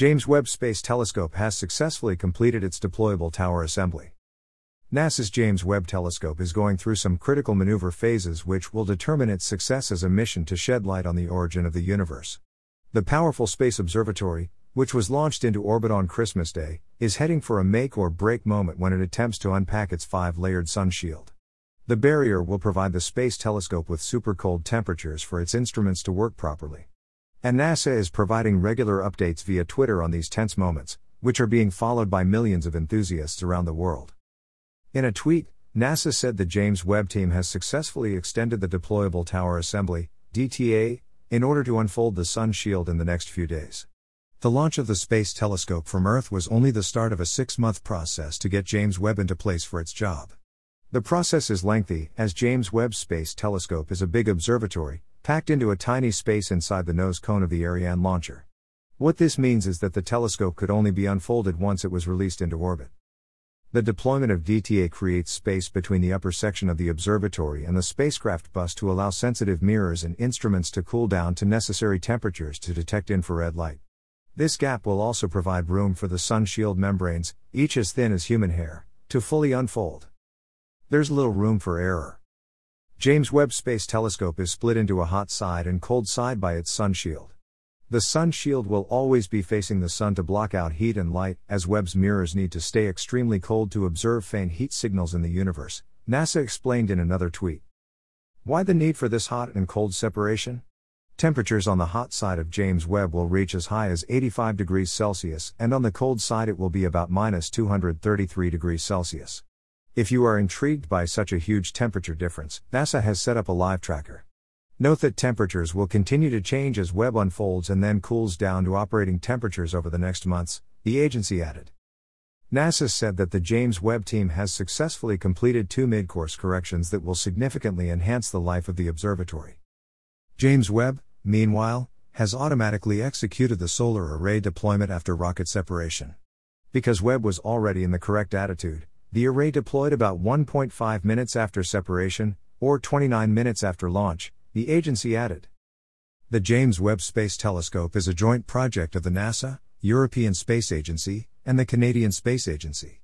James Webb Space Telescope has successfully completed its deployable tower assembly. NASA's James Webb Telescope is going through some critical maneuver phases which will determine its success as a mission to shed light on the origin of the universe. The powerful Space Observatory, which was launched into orbit on Christmas Day, is heading for a make or break moment when it attempts to unpack its five layered sun shield. The barrier will provide the Space Telescope with super cold temperatures for its instruments to work properly. And NASA is providing regular updates via Twitter on these tense moments, which are being followed by millions of enthusiasts around the world. In a tweet, NASA said the James Webb team has successfully extended the Deployable Tower Assembly, DTA, in order to unfold the Sun shield in the next few days. The launch of the Space Telescope from Earth was only the start of a six month process to get James Webb into place for its job. The process is lengthy, as James Webb Space Telescope is a big observatory, packed into a tiny space inside the nose cone of the Ariane launcher. What this means is that the telescope could only be unfolded once it was released into orbit. The deployment of DTA creates space between the upper section of the observatory and the spacecraft bus to allow sensitive mirrors and instruments to cool down to necessary temperatures to detect infrared light. This gap will also provide room for the sun shield membranes, each as thin as human hair, to fully unfold. There's little room for error. James Webb Space Telescope is split into a hot side and cold side by its sun shield. The sun shield will always be facing the sun to block out heat and light, as Webb's mirrors need to stay extremely cold to observe faint heat signals in the universe, NASA explained in another tweet. Why the need for this hot and cold separation? Temperatures on the hot side of James Webb will reach as high as 85 degrees Celsius, and on the cold side it will be about minus 233 degrees Celsius. If you are intrigued by such a huge temperature difference, NASA has set up a live tracker. Note that temperatures will continue to change as Webb unfolds and then cools down to operating temperatures over the next months, the agency added. NASA said that the James Webb team has successfully completed two mid course corrections that will significantly enhance the life of the observatory. James Webb, meanwhile, has automatically executed the solar array deployment after rocket separation. Because Webb was already in the correct attitude, the array deployed about 1.5 minutes after separation, or 29 minutes after launch, the agency added. The James Webb Space Telescope is a joint project of the NASA, European Space Agency, and the Canadian Space Agency.